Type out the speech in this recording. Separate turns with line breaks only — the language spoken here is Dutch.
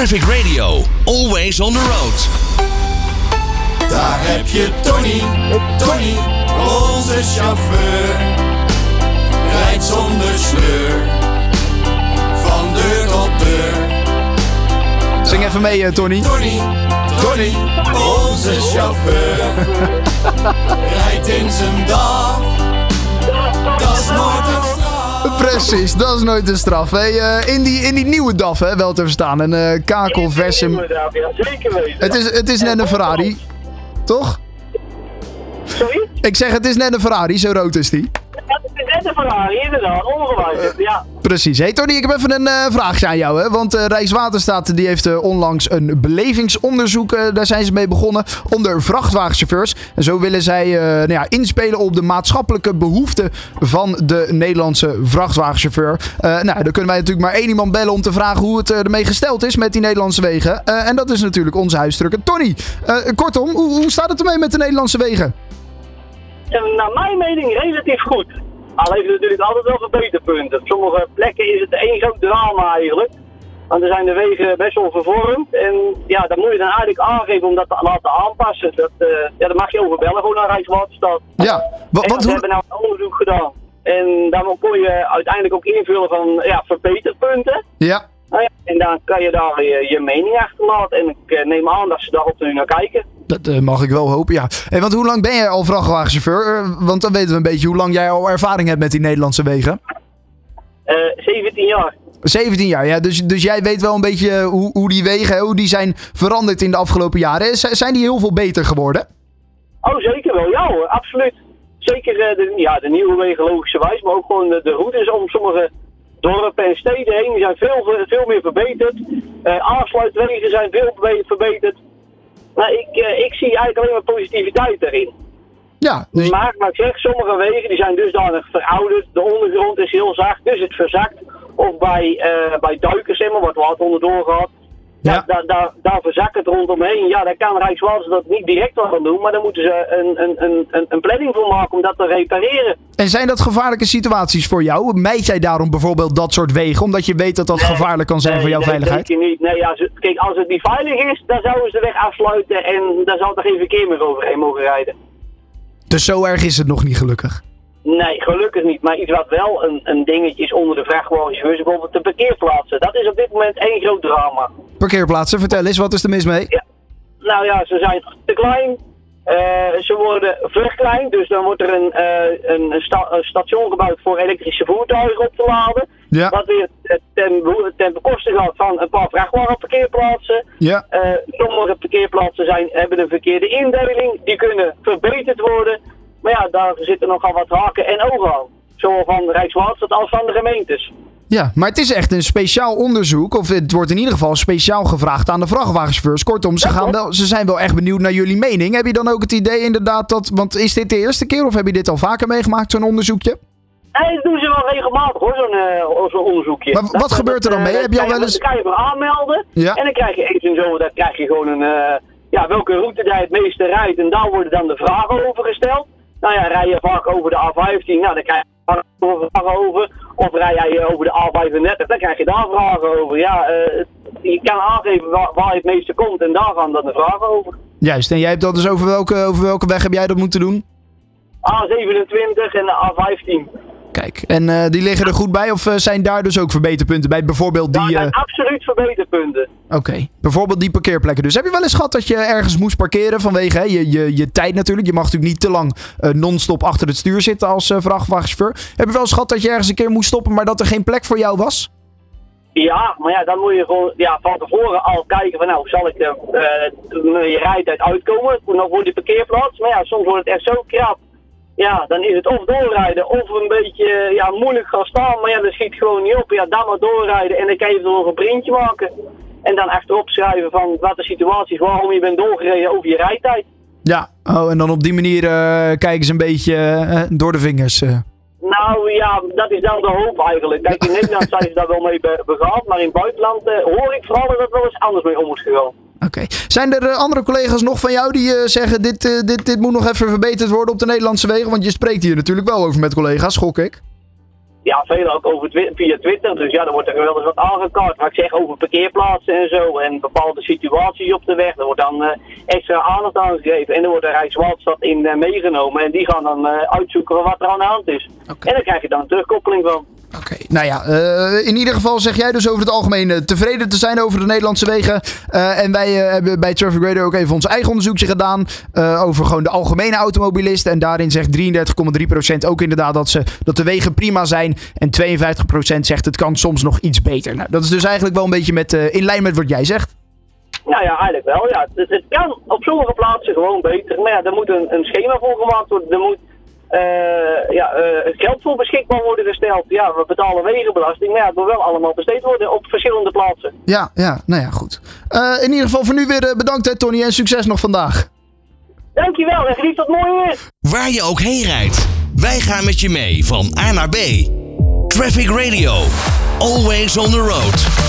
Traffic Radio, always on the road.
Daar heb je Tony, Tony, onze chauffeur. Rijdt zonder sleur, van deur tot deur.
Zing even mee, eh, Tony.
Tony, Tony, onze chauffeur. Rijdt in zijn
Precies, dat is nooit een straf. Hey, eh, in, die, in die nieuwe DAF, hè, wel te verstaan. Een eh, kakel Versum.
Inderdaad, ja, zeker weten.
Het is, het is net een Ferrari, toch?
Sorry?
Ik zeg, het is net een Ferrari, zo rood is die.
Ja, het is net een Ferrari, inderdaad, ongewijzigd. Ja.
Precies. Hey Tony, ik heb even een eh, vraagje aan jou. Hè? Want eh, Rijkswaterstaat die heeft eh, onlangs een belevingsonderzoek, daar zijn ze mee begonnen, onder vrachtwagenchauffeurs. En zo willen zij nou ja, inspelen op de maatschappelijke behoeften van de Nederlandse vrachtwagenchauffeur. Nou, dan kunnen wij natuurlijk maar één iemand bellen om te vragen hoe het ermee gesteld is met die Nederlandse wegen. En dat is natuurlijk onze huisdrukker Tony. Kortom, hoe, hoe staat het ermee met de Nederlandse wegen?
En naar mijn mening relatief goed. Al heeft het natuurlijk altijd wel verbeterpunten. Op sommige plekken is het één groot drama eigenlijk. Want er zijn de wegen best wel vervormd. En ja, dan moet je dan eigenlijk aangeven om dat te laten aanpassen. Dat, eh, ja, dan mag je overbellen gewoon naar Rijkswaterstaat.
Ja, wa-
En
want
we hebben nou een onderzoek gedaan. En daar kon je uiteindelijk ook invullen van ja, verbeterpunten.
Ja,
Nou ja, en dan kan je daar je, je mening achterlaten. En ik eh, neem aan dat ze daar op nu naar kijken.
Dat eh, mag ik wel hopen, ja. Hey, want hoe lang ben jij al vrachtwagenchauffeur? Eh, want dan weten we een beetje hoe lang jij al ervaring hebt met die Nederlandse wegen.
Eh 17 jaar.
17 jaar, ja. Dus, dus jij weet wel een beetje hoe, hoe die wegen, hoe die zijn veranderd in de afgelopen jaren. Z- zijn die heel veel beter geworden?
Oh, zeker wel. Ja hoor, absoluut. Zeker eh, de, ja, de nieuwe wegen logischerwijs, maar ook gewoon de, de routes om sommige dorpen en steden heen. Die zijn veel, veel meer verbeterd. Eh aansluitwegen zijn veel be- verbeterd. Nou, ik, eh, ik zie eigenlijk alleen maar positiviteit daarin.
Ja, dus,
Maar, maar ik zeg, sommige wegen die zijn dusdanig verouderd. De ondergrond is heel zacht, dus het verzakt. Of bij, eh, bij duikers, zeg maar, wordt water onderdoor gehad. Ja. Daar, daar, daar verzakt het rondomheen. Ja, daar kan Rijkswaterstaat niet direct aan doen. Maar dan moeten ze een, een, een, een, planning voor maken om dat te repareren.
en zijn dat gevaarlijke situaties voor jou? Mijt jij daarom bijvoorbeeld dat soort wegen? Omdat je weet dat dat gevaarlijk kan zijn
Nee,
voor jouw
nee,
veiligheid?
zeker niet. Nee, ze- kijk, als het niet veilig is, dan zouden ze de weg afsluiten. En daar zal er geen verkeer meer overheen mogen rijden.
Dus zo erg is het nog niet gelukkig.
Nee, gelukkig niet. Maar iets wat wel een, een dingetje is onder de vrachtwagenchauffeurs, is bijvoorbeeld de parkeerplaatsen. Dat is op dit moment één groot drama.
Parkeerplaatsen, vertel eens, wat is er mis mee?
Nou ja, ze zijn te klein. Eh, ze worden verkleind, dus dan wordt er een, eh, een, een sta- een station gebouwd voor elektrische voertuigen op te laden.
Ja,
Wat weer eh, ten, ten bekoste gaat van een paar vrachtwagenparkeerplaatsen.
ja.
Sommige parkeerplaatsen zijn, hebben een verkeerde indeling, die kunnen verbeterd worden. Maar ja, daar zitten nogal wat haken en ogen aan. Zowel van Rijkswaterstaat als van de gemeentes.
Ja, maar het is echt een speciaal onderzoek. Of het wordt in ieder geval speciaal gevraagd aan de vrachtwagenchauffeurs. Kortom, ze, gaan wel, ze zijn wel echt benieuwd naar jullie mening. Heb je dan ook het idee inderdaad dat... Want is dit de eerste keer of heb je dit al vaker meegemaakt, zo'n onderzoekje?
Nee, dat doen ze wel regelmatig hoor, zo'n eh, onderzoekje.
Maar wat gebeurt er dan mee?
eh,
Heb je al
kan
wel eens-
Dat kan je voor aanmelden.
Ja.
En dan krijg je eens en zo, dan krijg je gewoon een, eh, ja, welke route jij het meeste rijdt. En daar worden dan de vragen over gesteld. Nou ja, rij je vaak over de A15, nou dan krijg je vragen over. Of rij jij over de A35, dan krijg je daar vragen over. Ja, eh, je kan aangeven waar, het meeste komt en daar gaan dan de vragen over.
Juist, en jij hebt dat dus over welke, over welke weg heb jij dat moeten doen?
A27 en de A15.
Kijk, en eh, die liggen er goed bij of eh, zijn daar dus ook verbeterpunten bij? Bijvoorbeeld die...
zijn
eh,
absoluut verbeterpunten.
Oké, bijvoorbeeld die parkeerplekken. Dus heb je wel eens gehad dat je ergens moest parkeren vanwege hè, je, je, je tijd natuurlijk. Je mag natuurlijk niet te lang non-stop achter het stuur zitten als vrachtwagenchauffeur. Heb je wel eens gehad dat je ergens een keer moest stoppen, maar dat er geen plek voor jou was?
Ja, maar ja, dan moet je gewoon ja, van tevoren al kijken van nou, zal ik de, je rijtijd uitkomen nog voor die parkeerplaats. Maar ja, soms wordt het echt zo krap. Ja, dan is het of doorrijden of een beetje ja, moeilijk gaan staan. Maar ja, dat schiet gewoon niet op. Ja, dan maar doorrijden en dan kan je nog een printje maken. En dan achterop schrijven van wat de situatie is, waarom je bent doorgereden over je rijtijd.
Ja. Oh, en dan op die manier eh, kijken ze een beetje eh, door de vingers. eh.
Nou ja, dat is dan de hoop eigenlijk. Kijk, in Nederland zijn ze daar wel mee be- begaan, maar in het buitenland eh, hoor ik vooral dat het wel eens anders mee om is gegaan.
Oké. Zijn er eh, andere collega's nog van jou die eh, zeggen dit, dit, dit moet nog even verbeterd worden op de Nederlandse wegen? Want je spreekt hier natuurlijk wel over met collega's, gok ik.
Ja, veel ook over twi- via Twitter. Dus ja, dan wordt er wel eens wat aangekaart. Maar ik zeg over parkeerplaatsen en zo. En bepaalde situaties op de weg. Er wordt dan eh, extra aandacht aan gegeven. En er wordt de Rijkswaterstaat in eh, meegenomen. En die gaan dan eh, uitzoeken wat er aan de hand is. En dan krijg je dan een terugkoppeling van.
Oké, nou ja, eh, in ieder geval zeg jij dus over het algemeen eh, tevreden te zijn over de Nederlandse wegen. Eh, en wij hebben bij Traffic Radio ook even ons eigen onderzoekje gedaan over gewoon de algemene automobilist. En daarin zegt 33,3% ook inderdaad dat, ze, dat de wegen prima zijn. En 52% zegt het kan soms nog iets beter. Nou, dat is dus eigenlijk wel een beetje met, in lijn met wat jij zegt.
Nou ja, eigenlijk wel. Ja. Het, het kan op sommige plaatsen gewoon beter. Maar ja, er moet een, een schema voor gemaakt worden. Er moet ja, eh, geld voor beschikbaar worden gesteld. Ja, we betalen wegenbelasting. Maar ja, het moet wel allemaal besteed worden op verschillende plaatsen.
Ja, ja, nou ja, goed. Eh, in ieder geval voor nu weer eh, bedankt hè Tony en succes nog vandaag.
Dankjewel en geniet tot mooi weer.
Waar je ook heen rijdt. Wij gaan met je mee van A naar B. Traffic Radio. Always on the road.